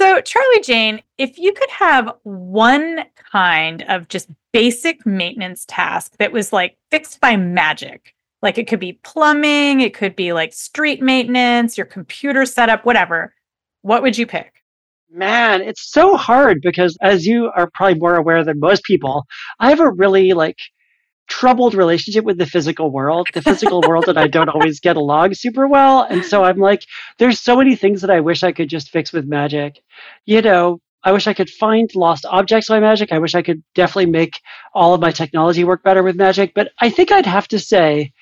So, Charlie Jane, if you could have one kind of just basic maintenance task that was like fixed by magic, like it could be plumbing, it could be like street maintenance, your computer setup, whatever, what would you pick? Man, it's so hard because as you are probably more aware than most people, I have a really like troubled relationship with the physical world, the physical world that I don't always get along super well. And so I'm like, there's so many things that I wish I could just fix with magic. You know, I wish I could find lost objects by magic. I wish I could definitely make all of my technology work better with magic. But I think I'd have to say,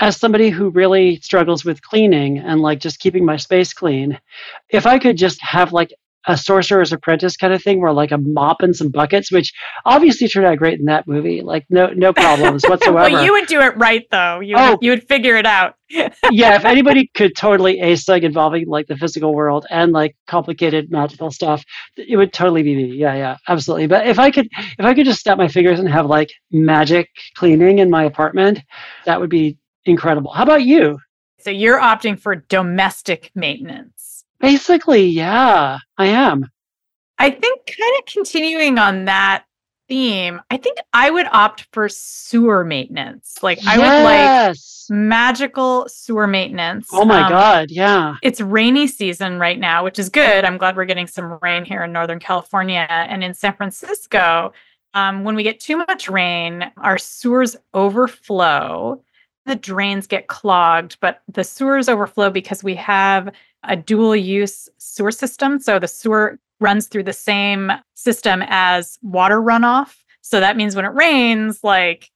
as somebody who really struggles with cleaning and like just keeping my space clean, if I could just have like a sorcerer's apprentice kind of thing where like a mop and some buckets which obviously turned out great in that movie like no no problems whatsoever. well you would do it right though. You, oh, would, you would figure it out. Yeah if anybody could totally ace something involving like the physical world and like complicated magical stuff it would totally be me. Yeah yeah absolutely. But if i could if i could just snap my fingers and have like magic cleaning in my apartment that would be incredible. How about you? So you're opting for domestic maintenance Basically, yeah, I am. I think kind of continuing on that theme, I think I would opt for sewer maintenance. Like I would like magical sewer maintenance. Oh my um, god, yeah. It's rainy season right now, which is good. I'm glad we're getting some rain here in Northern California and in San Francisco. Um, when we get too much rain, our sewers overflow. The drains get clogged, but the sewers overflow because we have a dual use sewer system. So the sewer runs through the same system as water runoff. So that means when it rains, like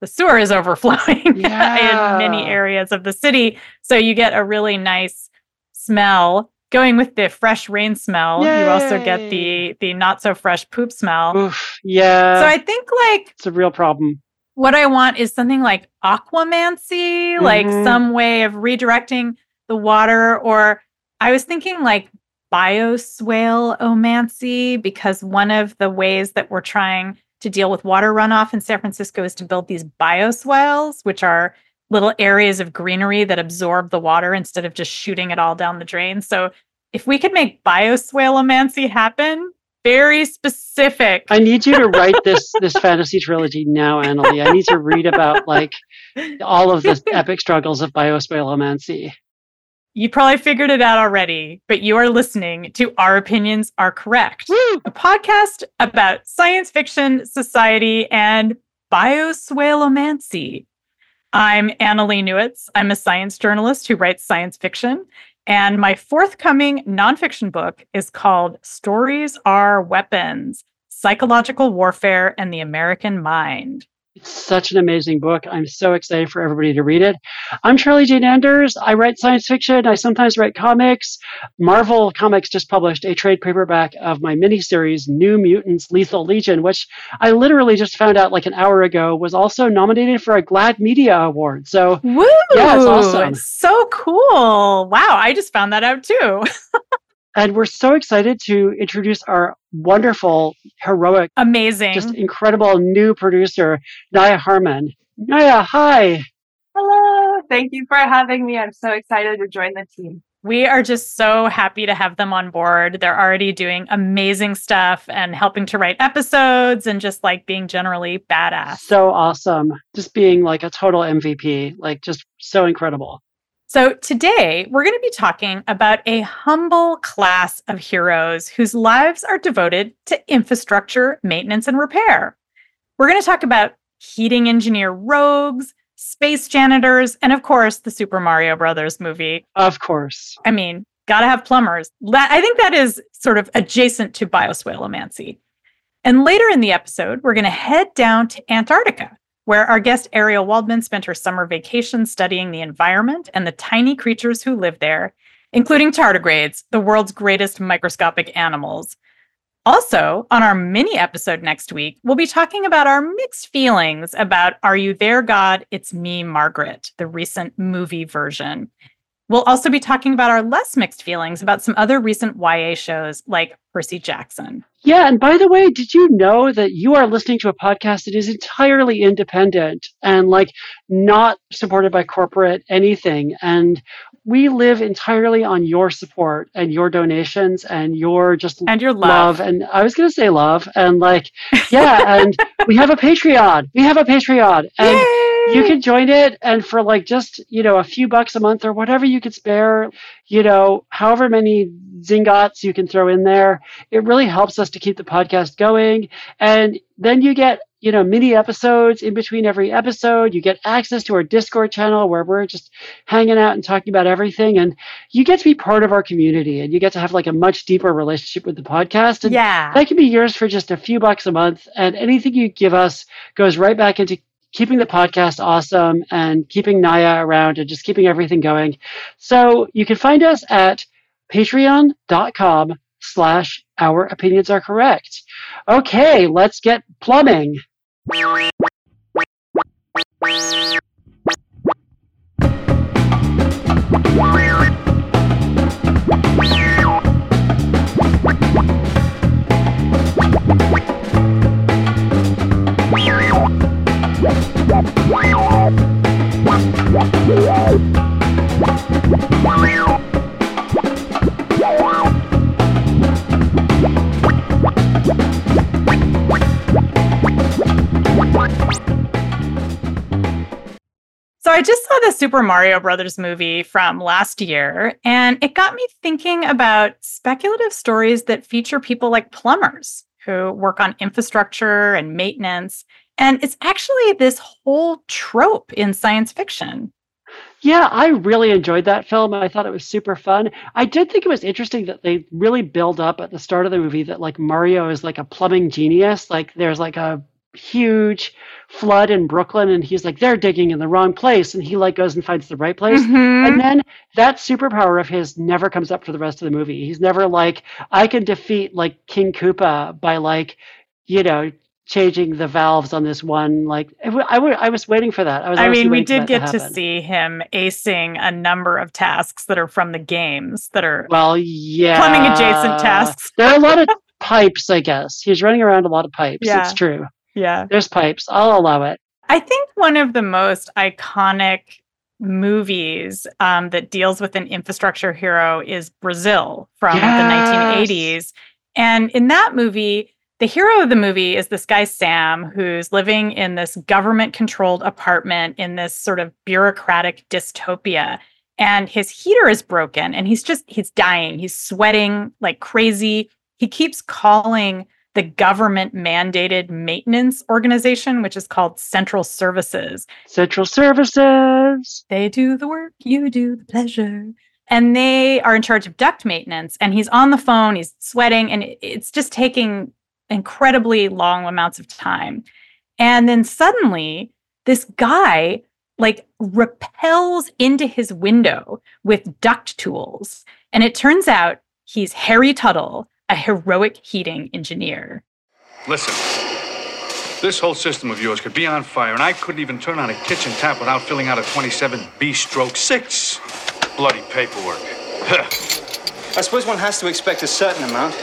the sewer is overflowing yeah. in many areas of the city. So you get a really nice smell. Going with the fresh rain smell, Yay. you also get the the not so fresh poop smell. Oof, yeah. So I think like it's a real problem. What I want is something like aquamancy, mm-hmm. like some way of redirecting the water or I was thinking like bioswale-omancy because one of the ways that we're trying to deal with water runoff in San Francisco is to build these bioswales, which are little areas of greenery that absorb the water instead of just shooting it all down the drain. So if we could make bioswale-omancy happen, very specific. I need you to write this this fantasy trilogy now, Annalie. I need to read about like all of the epic struggles of bioswale-omancy. You probably figured it out already, but you are listening to Our Opinions Are Correct, Woo! a podcast about science fiction, society, and bioswaleomancy. I'm Annalie Newitz. I'm a science journalist who writes science fiction. And my forthcoming nonfiction book is called Stories Are Weapons Psychological Warfare and the American Mind. It's such an amazing book. I'm so excited for everybody to read it. I'm Charlie Jane Anders. I write science fiction. I sometimes write comics. Marvel Comics just published a trade paperback of my miniseries, New Mutants Lethal Legion, which I literally just found out like an hour ago was also nominated for a GLAAD Media Award. So, Woo! yeah, it's awesome. So cool. Wow. I just found that out too. And we're so excited to introduce our wonderful, heroic, amazing, just incredible new producer, Naya Harmon. Naya, hi. Hello. Thank you for having me. I'm so excited to join the team. We are just so happy to have them on board. They're already doing amazing stuff and helping to write episodes and just like being generally badass. So awesome. Just being like a total MVP, like just so incredible. So, today we're going to be talking about a humble class of heroes whose lives are devoted to infrastructure, maintenance, and repair. We're going to talk about heating engineer rogues, space janitors, and of course, the Super Mario Brothers movie. Of course. I mean, gotta have plumbers. I think that is sort of adjacent to bioswaleomancy. And later in the episode, we're going to head down to Antarctica where our guest Ariel Waldman spent her summer vacation studying the environment and the tiny creatures who live there, including tardigrades, the world's greatest microscopic animals. Also, on our mini episode next week, we'll be talking about our mixed feelings about Are You There, God? It's Me, Margaret, the recent movie version. We'll also be talking about our less mixed feelings about some other recent YA shows like Percy Jackson. Yeah, and by the way, did you know that you are listening to a podcast that is entirely independent and like not supported by corporate anything? And we live entirely on your support and your donations and your just and your love. love. And I was going to say love. And like, yeah. and we have a Patreon. We have a Patreon. And Yay! You can join it. And for like just, you know, a few bucks a month or whatever you could spare, you know, however many zingots you can throw in there, it really helps us to keep the podcast going. And then you get you know, mini episodes in between every episode. You get access to our Discord channel where we're just hanging out and talking about everything. And you get to be part of our community and you get to have like a much deeper relationship with the podcast. And yeah. that can be yours for just a few bucks a month. And anything you give us goes right back into keeping the podcast awesome and keeping Naya around and just keeping everything going. So you can find us at patreon.com slash our opinions are correct. Okay, let's get plumbing. Super Mario Brothers movie from last year, and it got me thinking about speculative stories that feature people like plumbers who work on infrastructure and maintenance. And it's actually this whole trope in science fiction. Yeah, I really enjoyed that film. I thought it was super fun. I did think it was interesting that they really build up at the start of the movie that like Mario is like a plumbing genius. Like there's like a huge flood in Brooklyn and he's like they're digging in the wrong place and he like goes and finds the right place Mhm. and then that superpower of his never comes up for the rest of the movie he's never like I can defeat like King Koopa by like you know changing the valves on this one like I w- I, w- I was waiting for that I was I mean, we did get to happen. see him acing a number of tasks that are from the games that are well yeah plumbing adjacent tasks. there are a lot of pipes I guess he's running around a lot of pipes Yeah. it's true Yeah. there's pipes I'll allow it I think one of the most iconic movies um, that deals with an infrastructure hero is Brazil from Yes. the 1980s. And in that movie, the hero of the movie is this guy, Sam, who's living in this government controlled apartment in this sort of bureaucratic dystopia. And his heater is broken and he's just, he's dying. He's sweating like crazy. He keeps calling the government mandated maintenance organization, which is called Central Services. Central Services They do the work, you do the pleasure. And they are in charge of duct maintenance. And he's on the phone, he's sweating, and it's just taking incredibly long amounts of time. And then suddenly, this guy like repels into his window with duct tools. And it turns out he's Harry Tuttle, a heroic heating engineer. Listen, this whole system of yours could be on fire, and I couldn't even turn on a kitchen tap without filling out a 27B stroke 6. Bloody paperwork. I suppose one has to expect a certain amount.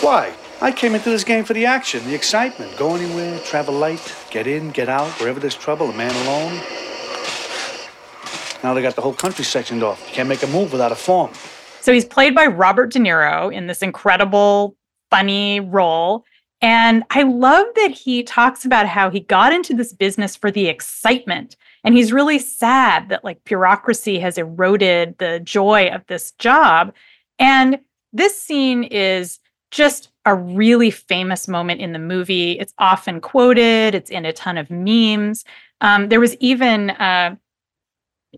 Why? I came into this game for the action, the excitement. Go anywhere, travel light, get in, get out, wherever there's trouble, a man alone. Now they got the whole country sectioned off. You can't make a move without a form. So he's played by Robert De Niro in this incredible, funny role. And I love that he talks about how he got into this business for the excitement. And he's really sad that like bureaucracy has eroded the joy of this job. And this scene is just a really famous moment in the movie. It's often quoted, it's in a ton of memes. Um, there was even, uh,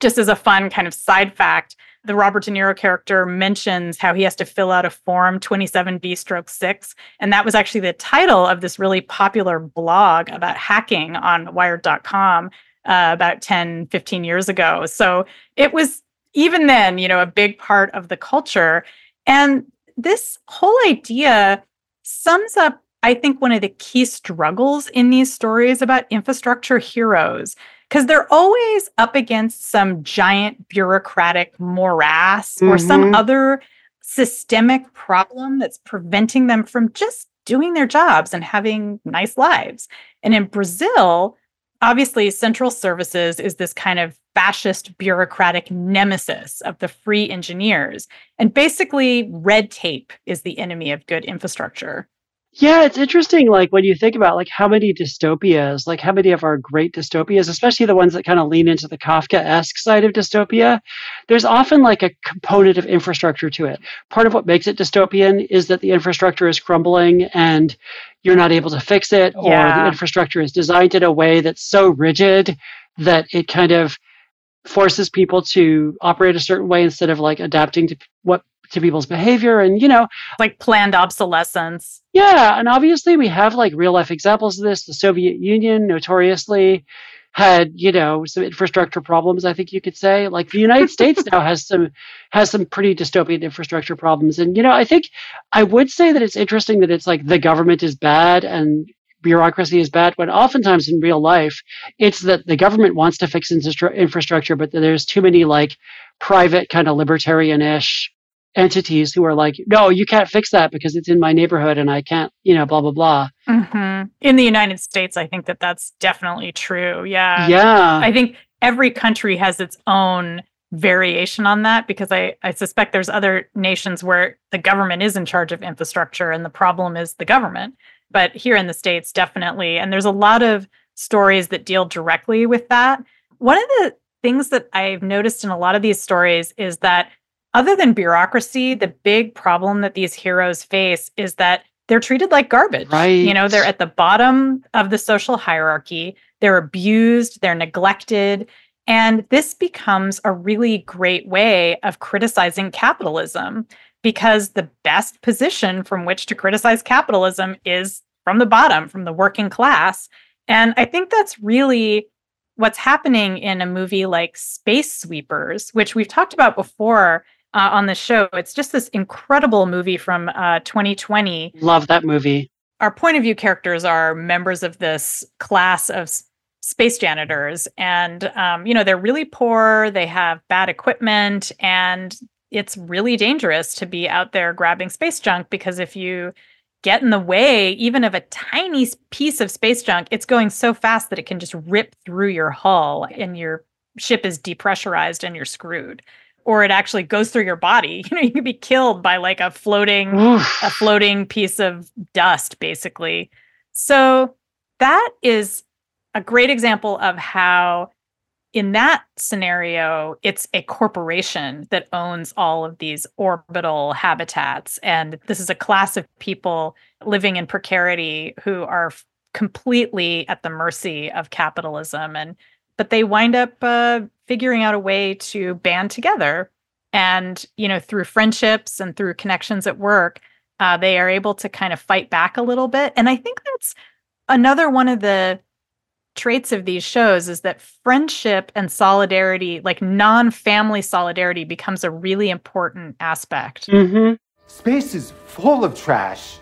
just as a fun kind of side fact, the Robert De Niro character mentions how he has to fill out a form 27B stroke 6. And that was actually the title of this really popular blog about hacking on wired.com uh, about 10, 15 years ago. So it was even then, you know, a big part of the culture. And this whole idea sums up, I think, one of the key struggles in these stories about infrastructure heroes because they're always up against some giant bureaucratic morass or some Mhm. other systemic problem that's preventing them from just doing their jobs and having nice lives. And in Brazil, obviously central services is this kind of fascist bureaucratic nemesis of the free engineers and basically red tape is the enemy of good infrastructure yeah, it's interesting. Like when you think about like how many dystopias, like how many of our great dystopias, especially the ones that kind of lean into the Kafka-esque side of dystopia, there's often like a component of infrastructure to it. Part of what makes it dystopian is that the infrastructure is crumbling and you're not able to fix it, or Yeah. the infrastructure is designed in a way that's so rigid that it kind of forces people to operate a certain way instead of like adapting to what to people's behavior. And you know, like planned obsolescence yeah, and obviously we have like real life examples of this. The Soviet Union notoriously had, you know, some infrastructure problems, I think you could say. Like the United States now has some has some pretty dystopian infrastructure problems. And you know, I think I would say that it's interesting that it's like the government is bad and bureaucracy is bad when oftentimes in real life it's that the government wants to fix infrastru- infrastructure but there's too many like private kind of libertarian-ish entities who are like, no, you can't fix that because it's in my neighborhood and I can't, you know, blah, blah, blah. Mhm. in the united states i think that that's definitely true yeah yeah. I think every country has its own variation on that because I, I suspect there's other nations where the government is in charge of infrastructure and the problem is the government. But here in the States, definitely. And there's a lot of stories that deal directly with that. One of the things that I've noticed in a lot of these stories is that other than bureaucracy, the big problem that these heroes face is that they're treated like garbage. Right. You know, they're at the bottom of the social hierarchy. They're abused, they're neglected. And this becomes a really great way of criticizing capitalism because the best position from which to criticize capitalism is from the bottom, from the working class. And I think that's really what's happening in a movie like Space Sweepers, which we've talked about before uh, on the show. It's just this incredible movie from uh, 2020 Love that movie. our point of view characters are members of this class of s- space janitors and um, you know they're really poor they have bad equipment and it's really dangerous to be out there grabbing space junk because if you get in the way even of a tiny piece of space junk it's going so fast that it can just rip through your hull and your ship is depressurized and you're screwed or it actually goes through your body you know you could be killed by like a floating Oof. a floating piece of dust, basically. So that is a great example of how, in that scenario, it's a corporation that owns all of these orbital habitats. And this is a class of people living in precarity who are completely at the mercy of capitalism. And but they wind up uh, figuring out a way to band together and you know through friendships and through connections at work uh, they are able to kind of fight back a little bit and i think that's another one of the traits of these shows is that friendship and solidarity like non-family solidarity becomes a really important aspect Mhm. Space is full of trash.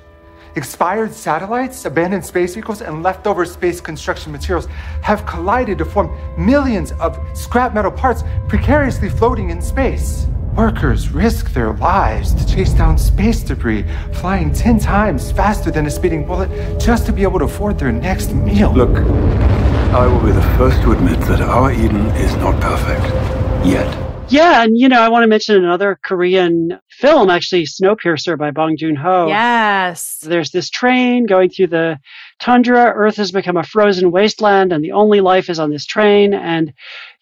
Expired satellites, abandoned space vehicles, and leftover space construction materials have collided to form millions of scrap metal parts precariously floating in space. Workers risk their lives to chase down space debris, flying 10 times faster than a speeding bullet just to be able to afford their next meal. Look, I will be the first to admit that our Eden is not perfect. Yet. Yeah, and you know, I want to mention another Korean film, actually, Snowpiercer by Bong Joon Ho. yes There's this train going through the tundra. Earth has become a frozen wasteland, and the only life is on this train. And,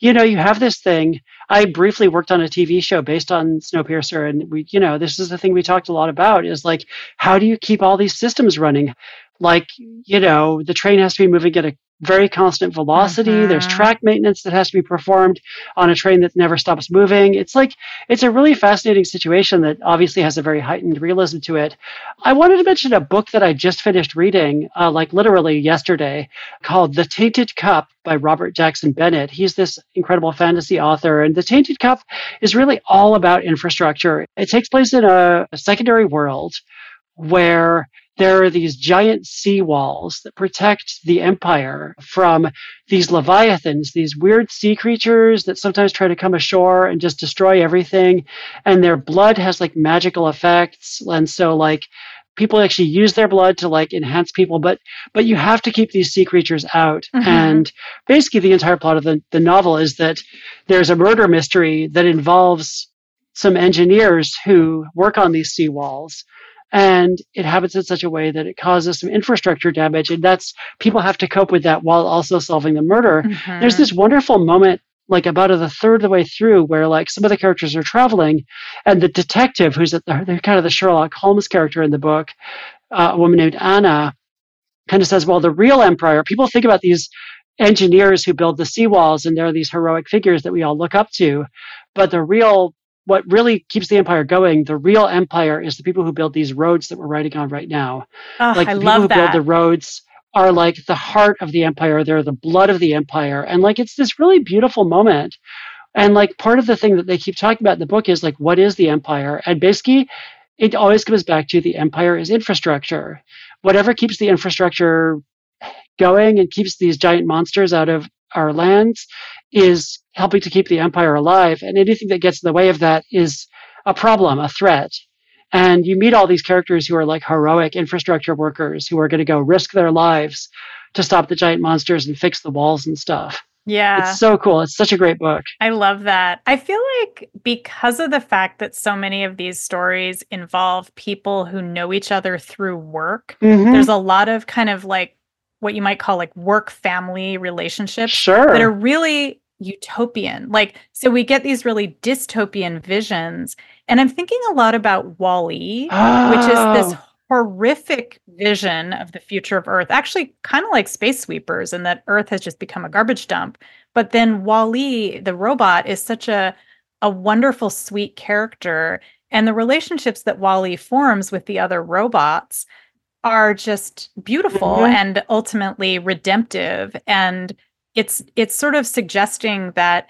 you know, you have this thing. I briefly worked on a TV show based on Snowpiercer, and we, you know, this is the thing we talked a lot about is like, how do you keep all these systems running? Like, you know, the train has to be moving at a very constant velocity. There's Mhm. track maintenance that has to be performed on a train that never stops moving. It's like, it's a really fascinating situation that obviously has a very heightened realism to it. I wanted to mention a book that I just finished reading, uh, like literally yesterday, called The Tainted Cup by Robert Jackson Bennett. He's this incredible fantasy author, and The Tainted Cup is really all about infrastructure. It takes place in a, a secondary world where there are these giant sea walls that protect the empire from these leviathans, these weird sea creatures that sometimes try to come ashore and just destroy everything. And their blood has like magical effects. And so, like, people actually use their blood to like enhance people, but but you have to keep these sea creatures out. Mhm. And basically, the entire plot of the, the novel is that there's a murder mystery that involves some engineers who work on these seawalls. And it happens in such a way that it causes some infrastructure damage. And that's people have to cope with that while also solving the murder. Mhm. There's this wonderful moment, like about a third of the way through, where like some of the characters are traveling, and the detective, who's at the, they're kind of the Sherlock Holmes character in the book, uh, a woman named Anna, kind of says, "Well, the real empire." People think about these engineers who build the seawalls, and they're these heroic figures that we all look up to, but the real what really keeps the empire going, the real empire is the people who build these roads that we're riding on right now. Oh, like I the people who that. build the roads are like the heart of the empire. They're the blood of the empire. And like it's this really beautiful moment. And like part of the thing that they keep talking about in the book is like what is the empire? And basically it always comes back to the empire is infrastructure. Whatever keeps the infrastructure going and keeps these giant monsters out of our lands is helping to keep the empire alive and anything that gets in the way of that is a problem a threat and you meet all these characters who are like heroic infrastructure workers who are going to go risk their lives to stop the giant monsters and fix the walls and stuff. yeah. It's so cool. It's such a great book. I love that. I feel like because of the fact that so many of these stories involve people who know each other through work, Mhm. there's a lot of kind of like what you might call like work family relationships Sure. that are really utopian. Like, so we get these really dystopian visions. And I'm thinking a lot about Wall-E, which is this Oh. horrific vision of the future of Earth, actually kind of like space sweepers, and that Earth has just become a garbage dump. But then Wall-E, the robot, is such a a wonderful, sweet character, and the relationships that Wall-E forms with the other robots are just beautiful Mhm. and ultimately redemptive. And it's it's sort of suggesting that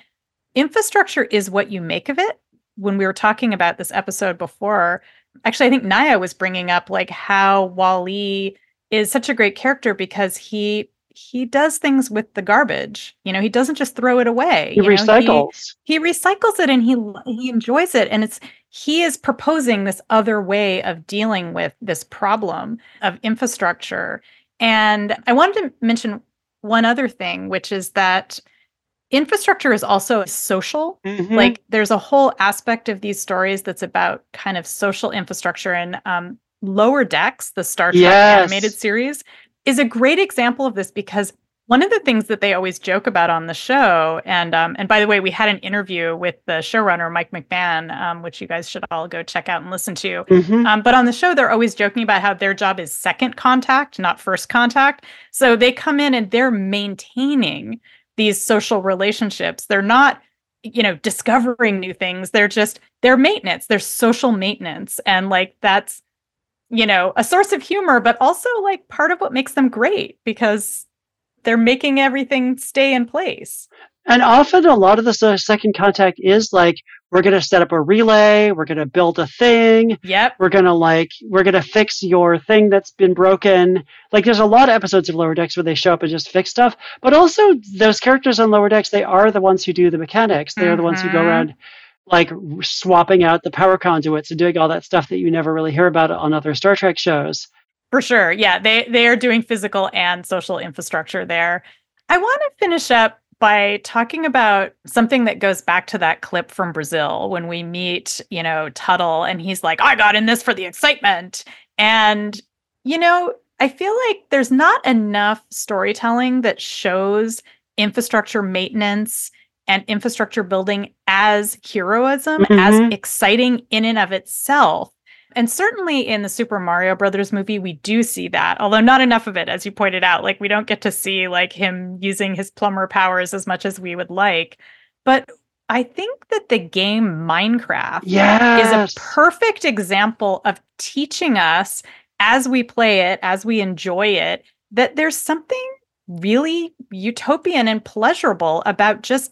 infrastructure is what you make of it. When we were talking about this episode before, actually, I think Naya was bringing up like how Wall-E is such a great character because he he does things with the garbage. You know, he doesn't just throw it away. he you know, recycles. he recycles it and he he enjoys it and it's he is proposing this other way of dealing with this problem of infrastructure and i wanted to mention one other thing which is that infrastructure is also social Mhm. like there's a whole aspect of these stories that's about kind of social infrastructure and um, lower decks the star trek Yes. animated series is a great example of this because one of the things that they always joke about on the show and um, and by the way we had an interview with the showrunner mike McMahan um, which you guys should all go check out and listen to Mhm. um, but on the show, they're always joking about how their job is second contact, not first contact. So they come in and they're maintaining these social relationships. They're not, you know, discovering new things. They're just, they're maintenance, they're social maintenance. And like that's, you know, a source of humor, but also like part of what makes them great because they're making everything stay in place. And often a lot of the second contact is like, we're going to set up a relay, we're going to build a thing, Yep. we're going to like, we're going to fix your thing that's been broken. Like there's a lot of episodes of Lower Decks where they show up and just fix stuff. But also those characters on Lower Decks, they are the ones who do the mechanics. They are the ones who go Mhm. around like swapping out the power conduits and doing all that stuff that you never really hear about on other Star Trek shows. For sure. Yeah, they they are doing physical and social infrastructure there. I want to finish up by talking about something that goes back to that clip from Brazil when we meet, you know, Tuttle and he's like, "I got in this for the excitement." And you know, I feel like there's not enough storytelling that shows infrastructure maintenance and infrastructure building as heroism, as Mhm. exciting in and of itself. And certainly in the Super Mario Brothers movie, we do see that, although not enough of it, as you pointed out. Like, we don't get to see like him using his plumber powers as much as we would like. But I think that the game Minecraft Yes. is a perfect example of teaching us as we play it, as we enjoy it, that there's something really utopian and pleasurable about just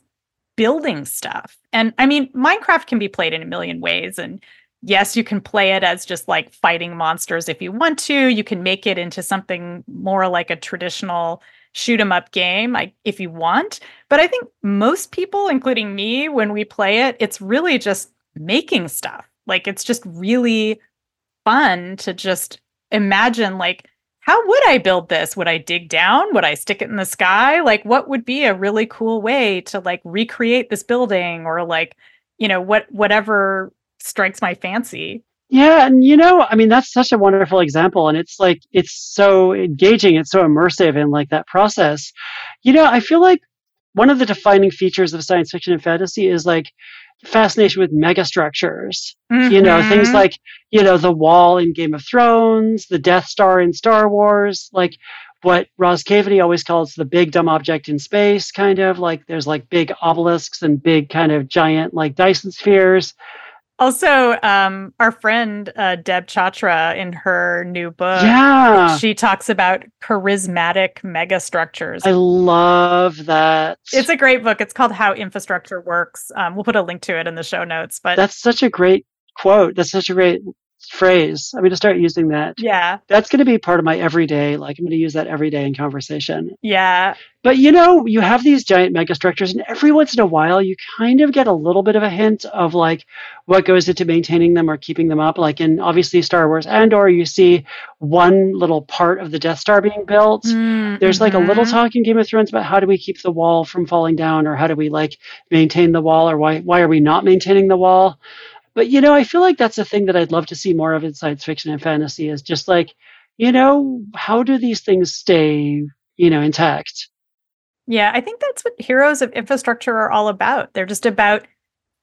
building stuff. And I mean, Minecraft can be played in a million ways. And yes, you can play it as just like fighting monsters if you want to. You can make it into something more like a traditional shoot 'em up game like if you want but i think most people including me when we play it it's really just making stuff like it's just really fun to just imagine like how would I build this? Would I dig down? Would I stick it in the sky? Like what would be a really cool way to like recreate this building or like, you know, what whatever strikes my fancy. Yeah, and you know, I mean, that's such a wonderful example, and it's like it's so engaging, it's so immersive in like that process. You know, I feel like one of the defining features of science fiction and fantasy is like fascination with megastructures. Mm-hmm. You know, things mm-hmm. like, you know, the wall in Game of Thrones, the Death Star in Star Wars, like what Roz Kaveny always calls the big dumb object in space, kind of like there's like big obelisks and big kind of giant like Dyson spheres. Also, um, our friend uh, Deb Chachra in her new book, yeah, she talks about charismatic megastructures. I love that. It's a great book. It's called How Infrastructure Works. Um, we'll put a link to it in the show notes. But that's such a great quote. That's such a great phrase. I'm going to start using that. Yeah. That's going to be part of my everyday. Like, I'm going to use that every day in conversation. Yeah. But you know, you have these giant megastructures, and every once in a while, you kind of get a little bit of a hint of like what goes into maintaining them or keeping them up. Like in obviously Star Wars Andor, you see one little part of the Death Star being built. Mm-hmm. There's like a little mm-hmm. talk in Game of Thrones about how do we keep the wall from falling down, or how do we like maintain the wall, or why why are we not maintaining the wall? But you know, I feel like that's a thing that I'd love to see more of in science fiction and fantasy is just like, you know, how do these things stay, you know, intact? Yeah, I think that's what heroes of infrastructure are all about. They're just about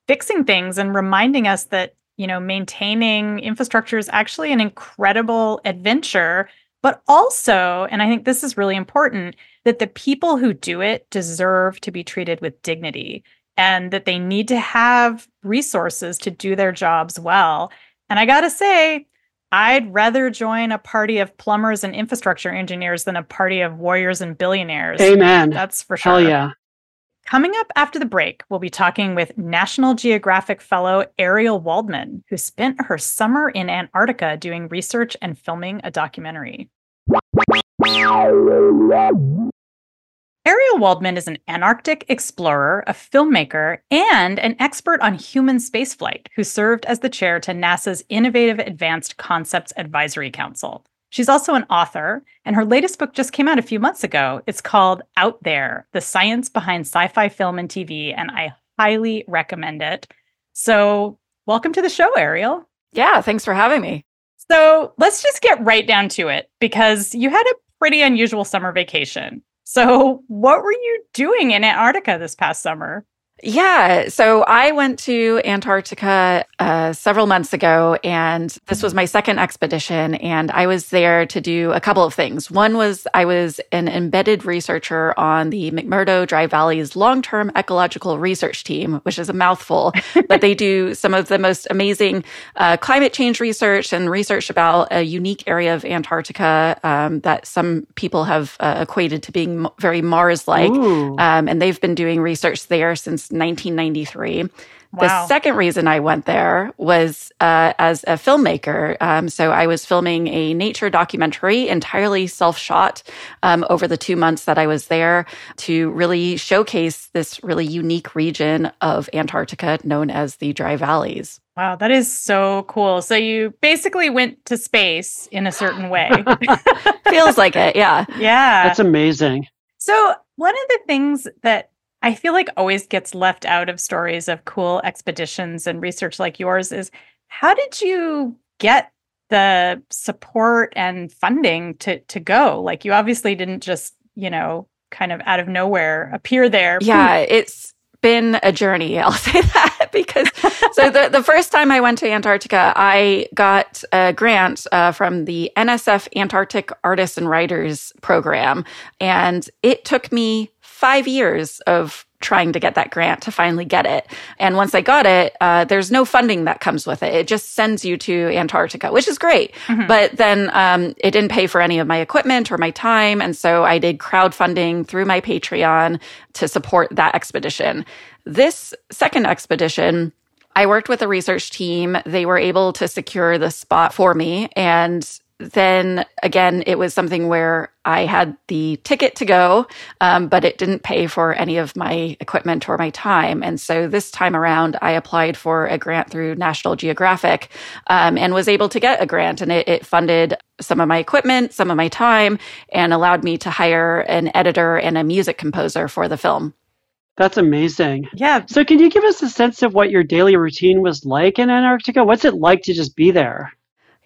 fixing things and reminding us that, you know, maintaining infrastructure is actually an incredible adventure, but also, and I think this is really important, that the people who do it deserve to be treated with dignity and that they need to have resources to do their jobs well. And I got to say, I'd rather join a party of plumbers and infrastructure engineers than a party of warriors and billionaires. Amen. That's for sure. Hell yeah. Coming up after the break, we'll be talking with National Geographic fellow Ariel Waldman, who spent her summer in Antarctica doing research and filming a documentary. Ariel Waldman is an Antarctic explorer, a filmmaker, and an expert on human spaceflight who served as the chair to NASA's Innovative Advanced Concepts Advisory Council. She's also an author, and her latest book just came out a few months ago. It's called Out There The Science Behind Sci Fi Film and TV, and I highly recommend it. So, welcome to the show, Ariel. Yeah, thanks for having me. So, let's just get right down to it because you had a pretty unusual summer vacation. So, what were you doing in Antarctica this past summer? Yeah. So I went to Antarctica uh, several months ago, and this was my second expedition. And I was there to do a couple of things. One was I was an embedded researcher on the McMurdo Dry Valley's long term ecological research team, which is a mouthful, but they do some of the most amazing uh, climate change research and research about a unique area of Antarctica um, that some people have uh, equated to being very Mars like. Um, and they've been doing research there since 1993. Wow. The second reason I went there was uh, as a filmmaker. Um, so I was filming a nature documentary, entirely self shot, um, over the two months that I was there to really showcase this really unique region of Antarctica known as the Dry Valleys. Wow, that is so cool. So you basically went to space in a certain way. Feels like it, yeah. Yeah. That's amazing. So, one of the things that I feel like always gets left out of stories of cool expeditions and research like yours is how did you get the support and funding to to go? Like you obviously didn't just, you know, kind of out of nowhere appear there. Yeah, it's been a journey, I'll say that because so the, the first time I went to Antarctica, I got a grant uh, from the NSF Antarctic Artists and Writers program. And it took me five years of trying to get that grant to finally get it. And once I got it, uh, there's no funding that comes with it. It just sends you to Antarctica, which is great. Mm-hmm. But then um, it didn't pay for any of my equipment or my time. And so I did crowdfunding through my Patreon to support that expedition. This second expedition, I worked with a research team. They were able to secure the spot for me. And then again, it was something where I had the ticket to go, um, but it didn't pay for any of my equipment or my time. And so this time around, I applied for a grant through National Geographic um, and was able to get a grant. And it, it funded some of my equipment, some of my time, and allowed me to hire an editor and a music composer for the film. That's amazing. Yeah. So, can you give us a sense of what your daily routine was like in Antarctica? What's it like to just be there?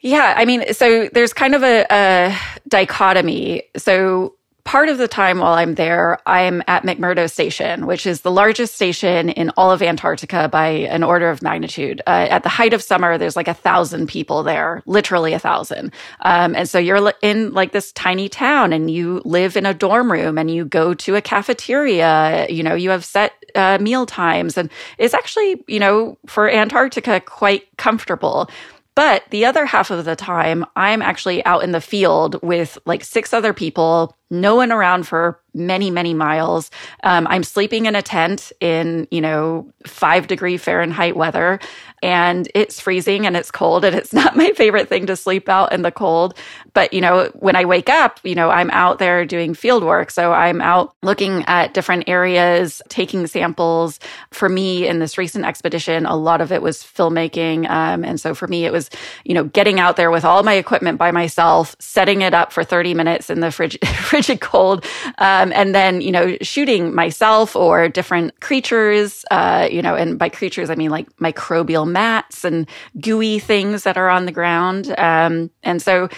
Yeah, I mean, so there's kind of a, a, dichotomy. So part of the time while I'm there, I'm at McMurdo Station, which is the largest station in all of Antarctica by an order of magnitude. Uh, at the height of summer, there's like a thousand people there, literally a thousand. Um, and so you're in like this tiny town and you live in a dorm room and you go to a cafeteria, you know, you have set uh, meal times and it's actually, you know, for Antarctica, quite comfortable. But the other half of the time, I'm actually out in the field with like six other people, no one around for many, many miles. Um, I'm sleeping in a tent in, you know, five degree Fahrenheit weather and it's freezing and it's cold and it's not my favorite thing to sleep out in the cold. But, you know, when I wake up, you know, I'm out there doing field work. So I'm out looking at different areas, taking samples. For me, in this recent expedition, a lot of it was filmmaking. Um, and so for me, it was, you know, getting out there with all my equipment by myself, setting it up for 30 minutes in the frigid, frigid cold, um, and then, you know, shooting myself or different creatures, uh, you know, and by creatures, I mean like microbial mats and gooey things that are on the ground. Um, and so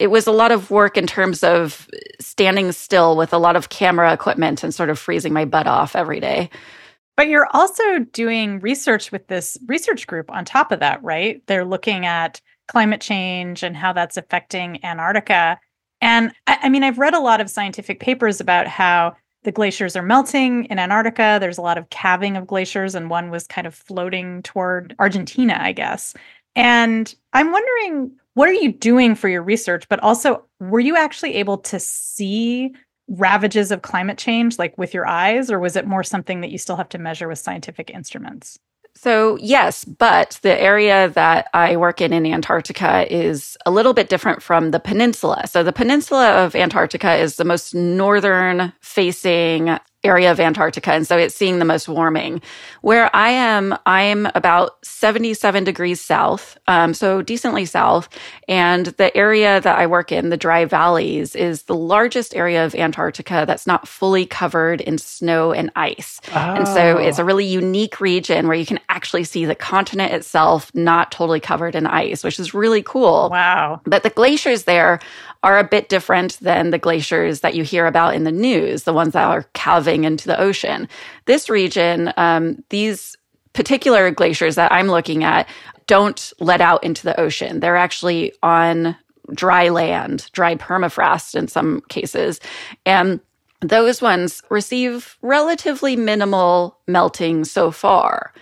it was a lot of work in terms of standing still with a lot of camera equipment and sort of freezing my butt off every day. But you're also doing research with this research group on top of that, right? They're looking at climate change and how that's affecting Antarctica. And I, I mean, I've read a lot of scientific papers about how the glaciers are melting in Antarctica. There's a lot of calving of glaciers, and one was kind of floating toward Argentina, I guess. And I'm wondering, what are you doing for your research? But also, were you actually able to see ravages of climate change, like with your eyes, or was it more something that you still have to measure with scientific instruments? So, yes, but the area that I work in in Antarctica is a little bit different from the peninsula. So, the peninsula of Antarctica is the most northern facing area of Antarctica. And so it's seeing the most warming. Where I am, I am about 77 degrees south, um, so decently south. And the area that I work in, the dry valleys, is the largest area of Antarctica that's not fully covered in snow and ice. Oh. And so it's a really unique region where you can actually see the continent itself not totally covered in ice, which is really cool. Wow. But the glaciers there are a bit different than the glaciers that you hear about in the news, the ones that are calving into the ocean. This region, um, these particular glaciers that I'm looking at don't let out into the ocean. They're actually on dry land, dry permafrost in some cases. And those ones receive relatively minimal melting so far.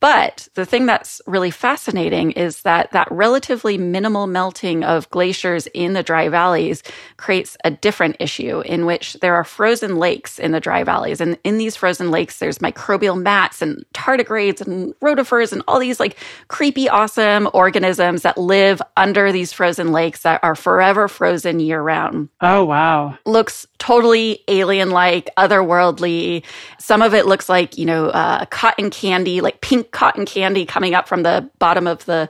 But the thing that's really fascinating is that that relatively minimal melting of glaciers in the dry valleys creates a different issue in which there are frozen lakes in the dry valleys. And in these frozen lakes, there's microbial mats and tardigrades and rotifers and all these like creepy, awesome organisms that live under these frozen lakes that are forever frozen year round. Oh, wow. Looks totally alien like, otherworldly. Some of it looks like, you know, uh, cotton candy, like pink cotton candy coming up from the bottom of the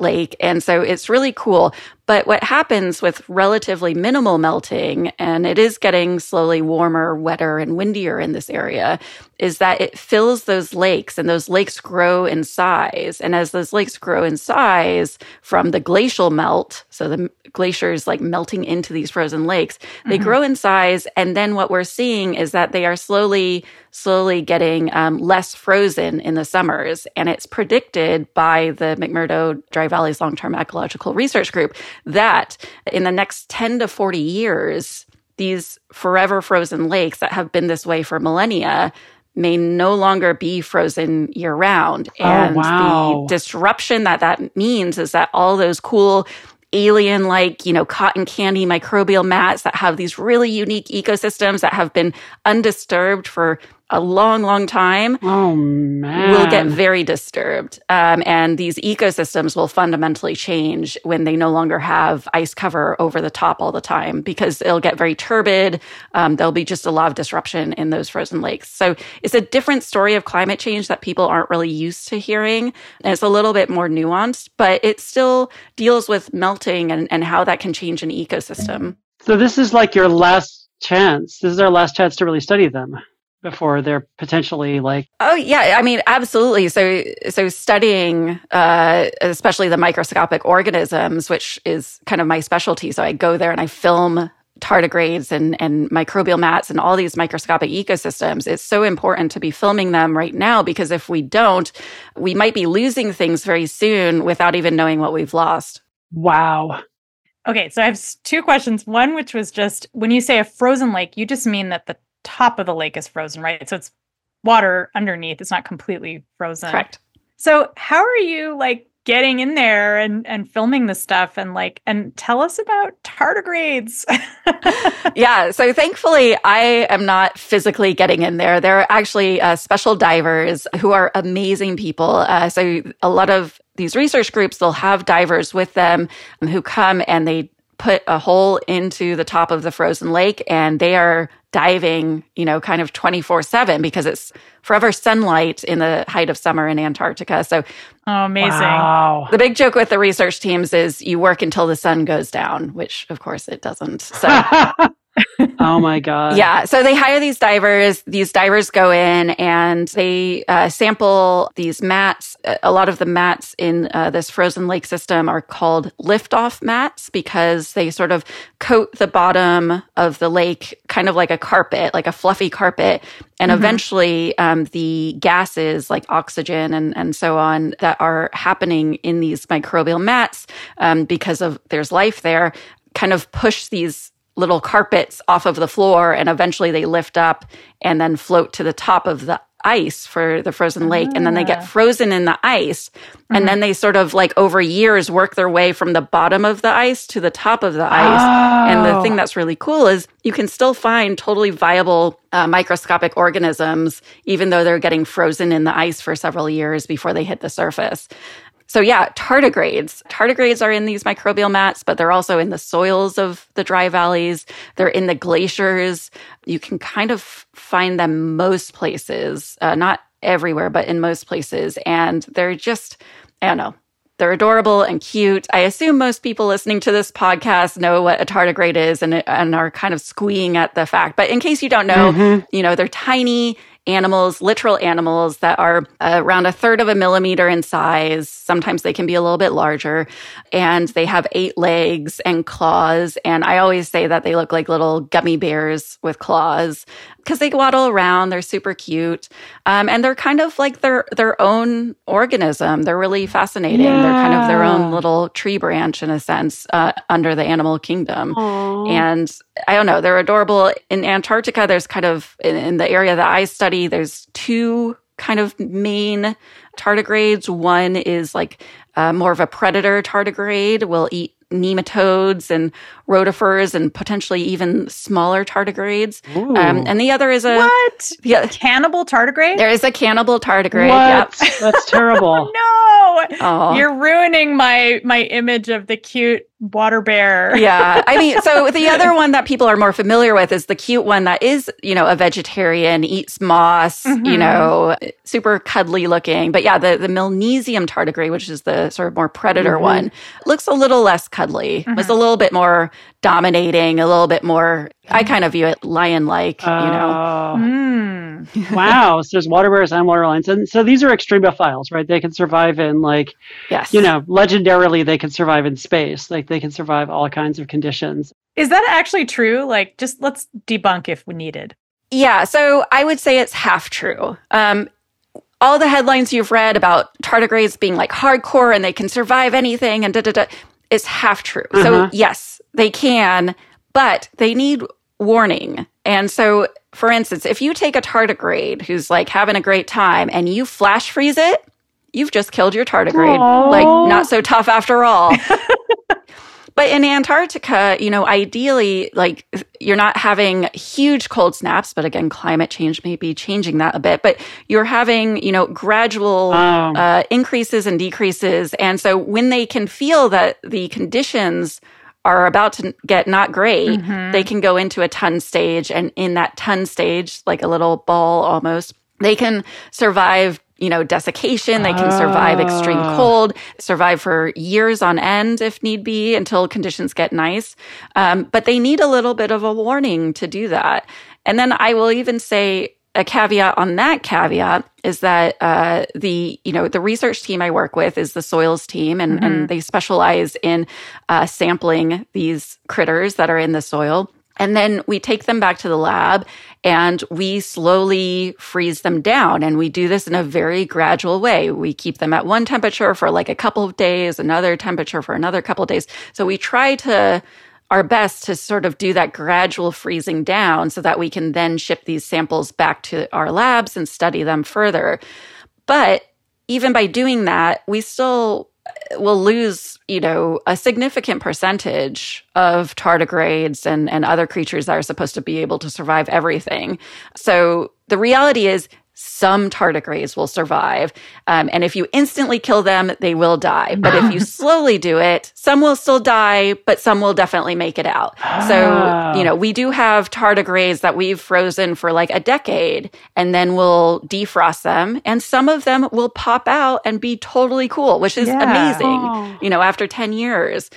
lake. And so it's really cool. But what happens with relatively minimal melting, and it is getting slowly warmer, wetter, and windier in this area, is that it fills those lakes and those lakes grow in size. And as those lakes grow in size from the glacial melt, so the glaciers like melting into these frozen lakes, they mm-hmm. grow in size. And then what we're seeing is that they are slowly, slowly getting um, less frozen in the summers. And it's predicted by the McMurdo Dry Valleys Long Term Ecological Research Group that in the next 10 to 40 years, these forever frozen lakes that have been this way for millennia may no longer be frozen year round. Oh, and oh, wow. the disruption that that means is that all those cool alien like, you know, cotton candy microbial mats that have these really unique ecosystems that have been undisturbed for a long, long time oh, man. will get very disturbed. Um, and these ecosystems will fundamentally change when they no longer have ice cover over the top all the time because it'll get very turbid. Um, there'll be just a lot of disruption in those frozen lakes. So it's a different story of climate change that people aren't really used to hearing. And it's a little bit more nuanced, but it still deals with melting and, and how that can change an ecosystem. So this is like your last chance. This is our last chance to really study them before they're potentially like oh yeah. I mean absolutely. So so studying uh, especially the microscopic organisms which is kind of my specialty. So i go there and i film tardigrades and, and microbial mats and all these microscopic ecosystems. It's so important to be filming them right now because if we don't we might be losing things very soon without even knowing what we've lost. Wow. Okay, so I have two questions. One, which was just when you say a frozen lake, you just mean that the top of the lake is frozen, right? So it's water underneath. It's not completely frozen. Correct. So how are you like getting in there and and filming the stuff and like and tell us about tardigrades. yeah, so thankfully I am not physically getting in there. There are actually uh, special divers who are amazing people. Uh, so a lot of these research groups they'll have divers with them who come and they put a hole into the top of the frozen lake and they are diving, you know, kind of 24 7 because it's forever sunlight in the height of summer in Antarctica. So, oh, amazing. Wow. The big joke with the research teams is you work until the sun goes down, which of course it doesn't. So, oh my god. Yeah so they hire these divers these divers go in and they uh, sample these mats. A lot of the mats in uh, this frozen lake system are called liftoff mats because they sort of coat the bottom of the lake kind of like a carpet like a fluffy carpet. And mm-hmm. eventually um, the gases like oxygen and, and so on that are happening in these microbial mats um, because of there's life there kind of push these little carpets off of the floor and eventually they lift up and then float to the top of the ice for the frozen lake and then they get ah. frozen in the ice mm-hmm. and then they sort of like over years work their way from the bottom of the ice to the top of the ice oh. and the thing oh. that's really cool is you can still find totally viable uh, microscopic organisms even though they're getting frozen in the ice for several years before they hit the surface so yeah, tardigrades. Tardigrades are in these microbial mats, but they're also in the soils of the dry valleys. They're in the glaciers. You can kind of find them most places, uh, not everywhere, but in most places. And they're just, I don't know, they're adorable and cute. I assume most people listening to this podcast know what a tardigrade is and, and are kind of squeeing at the fact. But in case you don't know, mm-hmm. you know, they're tiny animals, literal animals that are around a third of a millimeter in size. Sometimes they can be a little bit larger. And they have eight legs and claws. And I always say that they look like little gummy bears with claws because they waddle around. They're super cute. Um, and they're kind of like their, their own organism. They're really fascinating. Yeah. They're kind of their own little tree branch in a sense uh, under the animal kingdom. Aww. And I don't know, they're adorable. In Antarctica, there's kind of, in, in the area that I study, there's two kind of main tardigrades. One is like uh, more of a predator tardigrade, will eat nematodes and rotifers and potentially even smaller tardigrades. Um, and the other is a what? Yeah, cannibal tardigrade. There is a cannibal tardigrade. What? Yep. That's terrible. no, oh. you're ruining my my image of the cute water bear. yeah. I mean, so the other one that people are more familiar with is the cute one that is, you know, a vegetarian, eats moss, mm-hmm. you know, super cuddly looking. But yeah, the, the Milnesium tardigrade, which is the sort of more predator mm-hmm. one, looks a little less cuddly. Mm-hmm. Was a little bit more dominating, a little bit more. I kind of view it lion-like, uh, you know. Mm. wow, so there's water bears and water lions, and so these are extremophiles, right? They can survive in like, yes, you know, legendarily they can survive in space, like they can survive all kinds of conditions. Is that actually true? Like, just let's debunk if we needed. Yeah, so I would say it's half true. Um, all the headlines you've read about tardigrades being like hardcore and they can survive anything and da da da is half true. Uh-huh. So yes, they can, but they need warning. And so, for instance, if you take a tardigrade who's like having a great time and you flash freeze it, you've just killed your tardigrade. Aww. Like, not so tough after all. But in Antarctica, you know, ideally, like you're not having huge cold snaps, but again, climate change may be changing that a bit. But you're having, you know, gradual uh, increases and decreases. And so when they can feel that the conditions are about to get not great, Mhm. they can go into a tun stage. And in that tun stage, like a little ball almost, they can survive, you know, desiccation. They can survive extreme Ah. cold, survive for years on end if need be until conditions get nice. Um, but they need a little bit of a warning to do that. And then I will even say, a caveat on that caveat is that uh, the you know the research team I work with is the soils team, and, and they specialize in uh, sampling these critters that are in the soil. And then we take them back to the lab and we slowly freeze them down. And we do this in a very gradual way. We keep them at one temperature for like a couple of days, another temperature for another couple of days. So we try to our best to sort of do that gradual freezing down so that we can then ship these samples back to our labs and study them further. But even by doing that, we still uh, will lose, you know, a significant percentage of tardigrades and, and other creatures that are supposed to be able to survive everything. So the reality is some tardigrades will survive. Um, and if you instantly kill them, they will die. But if you slowly do it, some will still die, but some will definitely make it out. Ah. So, you know, we do have tardigrades that we've frozen for like a decade and then we'll defrost them. And some of them will pop out and be totally cool, which is Yeah. amazing, Oh. you know, after 10 years.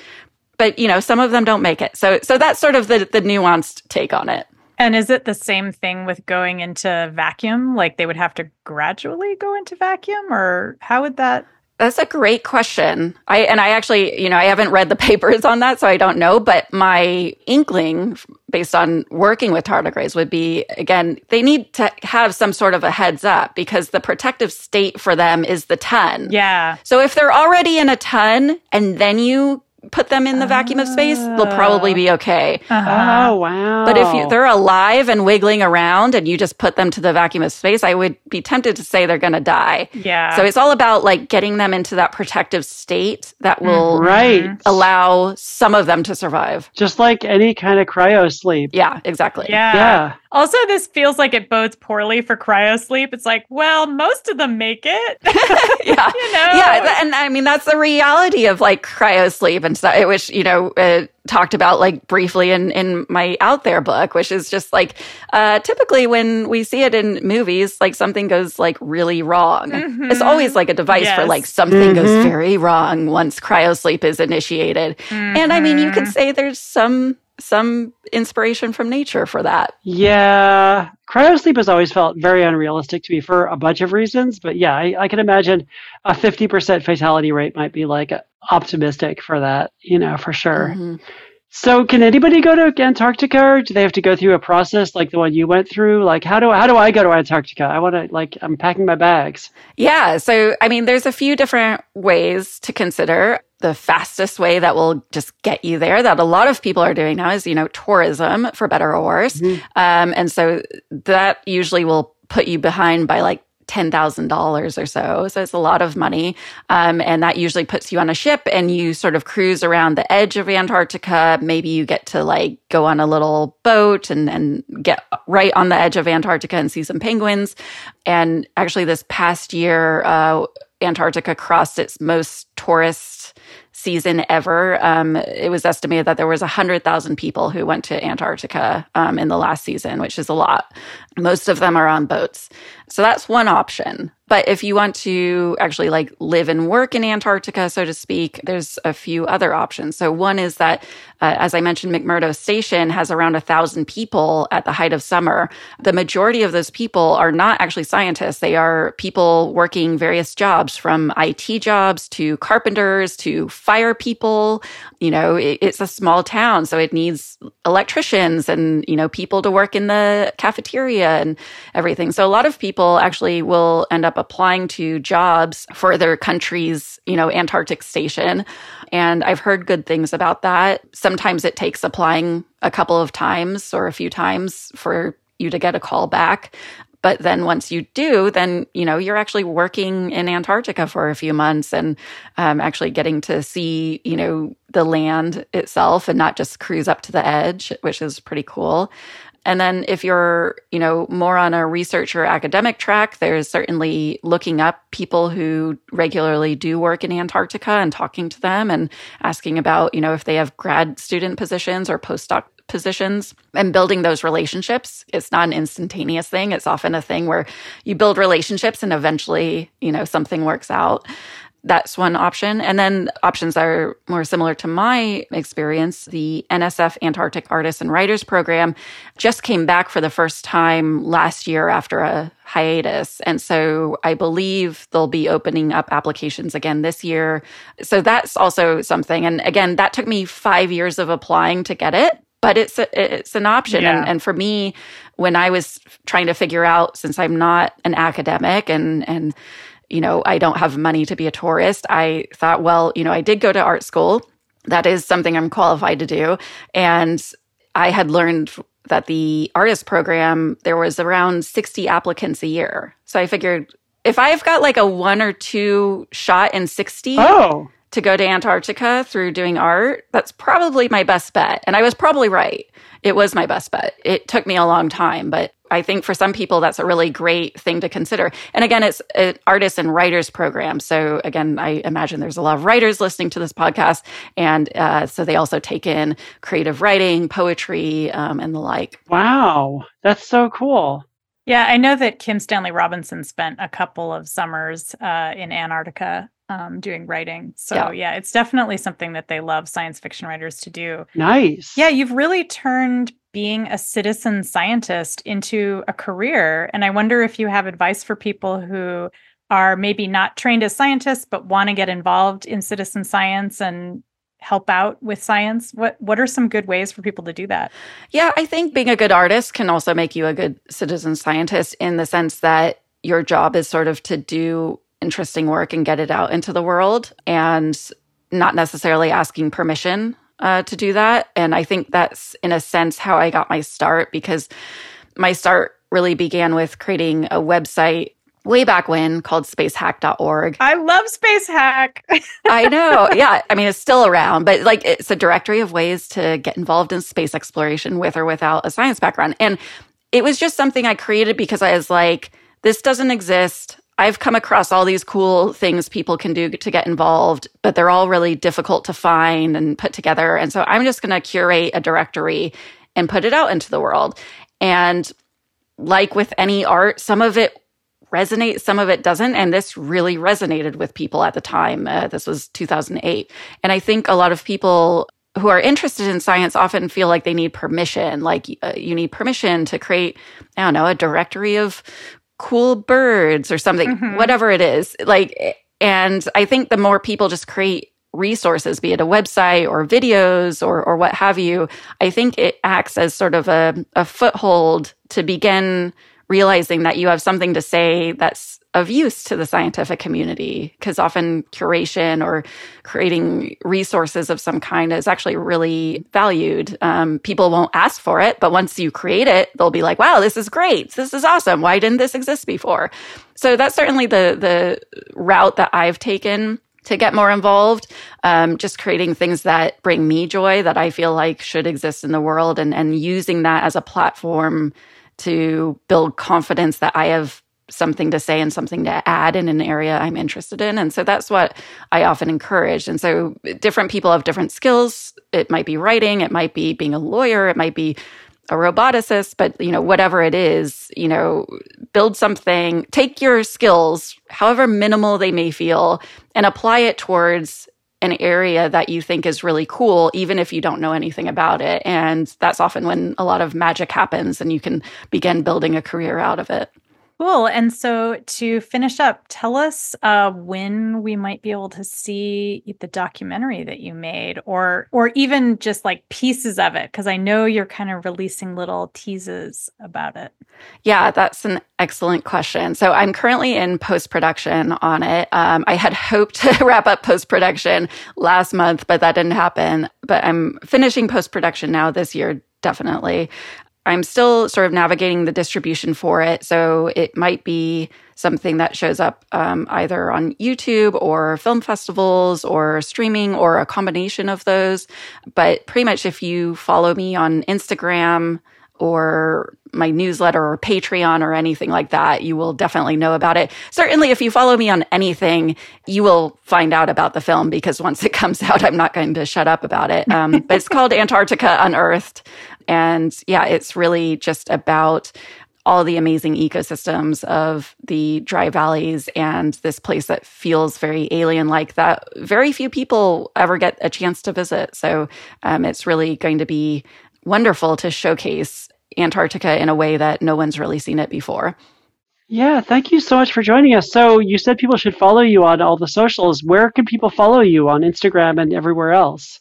But, you know, some of them don't make it. So, so that's sort of the, the nuanced take on it. And is it the same thing with going into vacuum? Like they would have to gradually go into vacuum, or how would that? That's a great question. I and I actually, you know, I haven't read the papers on that, so I don't know. But my inkling, based on working with tardigrades, would be again, they need to have some sort of a heads up because the protective state for them is the tun. Yeah. So if they're already in a tun and then you put them in the vacuum of space, they'll probably be okay. Uh-huh. Oh wow! But if you, they're alive and wiggling around and you just put them to the vacuum of space, I would be tempted to say they're going to die. Yeah. So it's all about like getting them into that protective state that will right, allow some of them to survive. just like any kind of cryo sleep. Yeah, exactly. yeah. Yeah. Also, this feels like it bodes poorly for cryosleep. It's like, well, most of them make it. yeah. you know? Yeah, and I mean that's the reality of like cryosleep and stuff, which you know uh, talked about like briefly in in my out there book, which is just like uh, typically when we see it in movies, like something goes like really wrong. It's always like a device for like something goes Mhm. very wrong once cryosleep is initiated, and I mean you could say there's some some inspiration from nature for that. Yeah, cryo sleep has always felt very unrealistic to me for a bunch of reasons. But yeah, I, I can imagine a fifty percent fatality rate might be like optimistic for that. You know, for sure. Mhm. So, can anybody go to Antarctica, or do they have to go through a process like the one you went through? Like, how do how do I go to Antarctica? I want to like I'm packing my bags. Yeah. So, I mean, there's a few different ways to consider. The fastest way that will just get you there, that a lot of people are doing now, is, you know, tourism for better or worse. Um, and so that usually will put you behind by like $10,000 or so. So it's a lot of money. Um, and that usually puts you on a ship and you sort of cruise around the edge of Antarctica. Maybe you get to like go on a little boat and, and get right on the edge of Antarctica and see some penguins. And actually, this past year, uh, Antarctica crossed its most tourist season ever. Um, it was estimated that there was 100,000 people who went to Antarctica um, in the last season, which is a lot. Most of them are on boats. So that's one option. But if you want to actually like live and work in Antarctica, so to speak, there's a few other options. So one is that, uh, as I mentioned, McMurdo Station has around a thousand people at the height of summer. The majority of those people are not actually scientists. They are people working various jobs from IT jobs to carpenters to fire people. You know, it, it's a small town, so it needs electricians and, you know, people to work in the cafeteria and everything. So a lot of people actually will end up applying to jobs for their country's, you know, Antarctic station. And I've heard good things about that. Sometimes it takes applying a couple of times or a few times for you to get a call back. But then once you do, then, you know, you're actually working in Antarctica for a few months and um, actually getting to see, you know, the land itself and not just cruise up to the edge, which is pretty cool. And then if you're, you know, more on a research or academic track, there's certainly looking up people who regularly do work in Antarctica and talking to them and asking about, you know, if they have grad student positions or postdoc positions and building those relationships. It's not an instantaneous thing. It's often a thing where you build relationships and eventually, you know, something works out that's one option. And then options are more similar to my experience. The NSF Antarctic Artists and Writers Program just came back for the first time last year after a hiatus. And so I believe they'll be opening up applications again this year. So that's also something. And again, that took me five years of applying to get it. But it's a, it's an option, yeah. and, and for me, when I was trying to figure out, since I'm not an academic and and you know, I don't have money to be a tourist. I thought, well, you know, I did go to art school. That is something I'm qualified to do. And I had learned that the artist program, there was around 60 applicants a year. So I figured if I've got like a one or two shot in 60 oh. To go to Antarctica through doing art, that's probably my best bet. And I was probably right. It was my best bet. It took me a long time, but I think for some people, that's a really great thing to consider. And again, it's an artists and writers program. So again, I imagine there's a lot of writers listening to this podcast. And uh, so they also take in creative writing, poetry, um, and the like. Wow. That's so cool. Yeah, I know that Kim Stanley Robinson spent a couple of summers uh, in Antarctica um, doing writing. So yeah. yeah, it's definitely something that they love science fiction writers to do. Nice. Yeah, you've really turned being a citizen scientist into a career. And I wonder if you have advice for people who are maybe not trained as scientists but want to get involved in citizen science and help out with science what what are some good ways for people to do that yeah i think being a good artist can also make you a good citizen scientist in the sense that your job is sort of to do interesting work and get it out into the world and not necessarily asking permission uh, to do that. And I think that's, in a sense, how I got my start because my start really began with creating a website way back when called spacehack.org. I love spacehack. I know. Yeah. I mean, it's still around, but like it's a directory of ways to get involved in space exploration with or without a science background. And it was just something I created because I was like, this doesn't exist. I've come across all these cool things people can do to get involved, but they're all really difficult to find and put together. And so I'm just going to curate a directory and put it out into the world. And like with any art, some of it resonates, some of it doesn't. And this really resonated with people at the time. Uh, this was 2008. And I think a lot of people who are interested in science often feel like they need permission. Like uh, you need permission to create, I don't know, a directory of cool birds or something, mm-hmm. whatever it is. Like, and I think the more people just create resources, be it a website or videos or, or what have you, I think it acts as sort of a, a foothold to begin realizing that you have something to say that's of use to the scientific community because often curation or creating resources of some kind is actually really valued. Um, people won't ask for it, but once you create it, they'll be like, "Wow, this is great! This is awesome! Why didn't this exist before?" So that's certainly the the route that I've taken to get more involved. Um, just creating things that bring me joy that I feel like should exist in the world, and and using that as a platform to build confidence that I have something to say and something to add in an area I'm interested in. And so that's what I often encourage. And so different people have different skills. It might be writing, it might be being a lawyer, it might be a roboticist, but you know, whatever it is, you know, build something, take your skills, however minimal they may feel, and apply it towards an area that you think is really cool, even if you don't know anything about it. And that's often when a lot of magic happens and you can begin building a career out of it. Cool. And so to finish up, tell us uh, when we might be able to see the documentary that you made, or or even just like pieces of it, because I know you're kind of releasing little teases about it. Yeah, that's an excellent question. So I'm currently in post production on it. Um, I had hoped to wrap up post production last month, but that didn't happen. But I'm finishing post production now this year, definitely I'm still sort of navigating the distribution for it. So it might be something that shows up um, either on YouTube or film festivals or streaming or a combination of those. But pretty much if you follow me on Instagram, or my newsletter or Patreon or anything like that, you will definitely know about it. Certainly, if you follow me on anything, you will find out about the film because once it comes out, I'm not going to shut up about it. Um, but it's called Antarctica Unearthed. And yeah, it's really just about all the amazing ecosystems of the dry valleys and this place that feels very alien like that very few people ever get a chance to visit. So um, it's really going to be wonderful to showcase Antarctica in a way that no one's really seen it before. Yeah, thank you so much for joining us. So, you said people should follow you on all the socials. Where can people follow you on Instagram and everywhere else?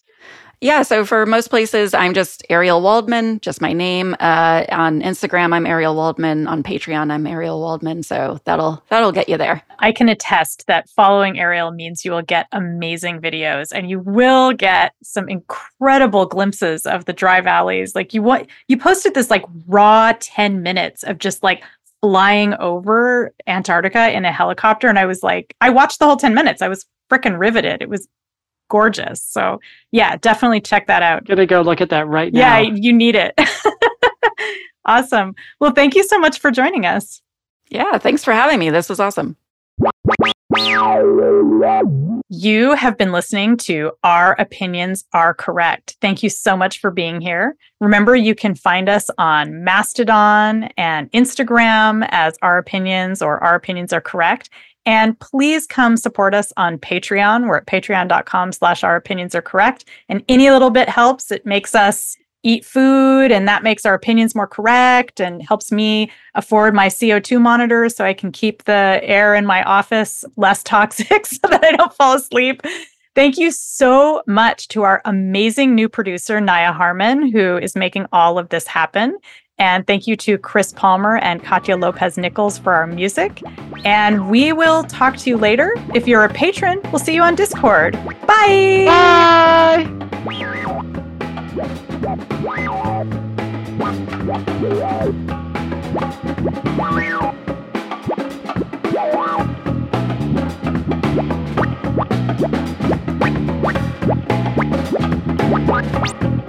Yeah, so for most places, I'm just Ariel Waldman, just my name. Uh, on Instagram, I'm Ariel Waldman. On Patreon, I'm Ariel Waldman. So that'll that'll get you there. I can attest that following Ariel means you will get amazing videos, and you will get some incredible glimpses of the dry valleys. Like you want, you posted this like raw ten minutes of just like flying over Antarctica in a helicopter, and I was like, I watched the whole ten minutes. I was freaking riveted. It was gorgeous. So yeah, definitely check that out. Gonna go look at that right now. Yeah, you need it. awesome. Well, thank you so much for joining us. Yeah, thanks for having me. This was awesome. You have been listening to Our Opinions Are Correct. Thank you so much for being here. Remember, you can find us on Mastodon and Instagram as Our Opinions or Our Opinions Are Correct. And please come support us on Patreon. We're at patreon.com slash our opinions are correct. And any little bit helps. It makes us eat food and that makes our opinions more correct and helps me afford my CO2 monitor so I can keep the air in my office less toxic so that I don't fall asleep. Thank you so much to our amazing new producer, Naya Harmon, who is making all of this happen. And thank you to Chris Palmer and Katya Lopez Nichols for our music. And we will talk to you later. If you're a patron, we'll see you on Discord. Bye. Bye. What?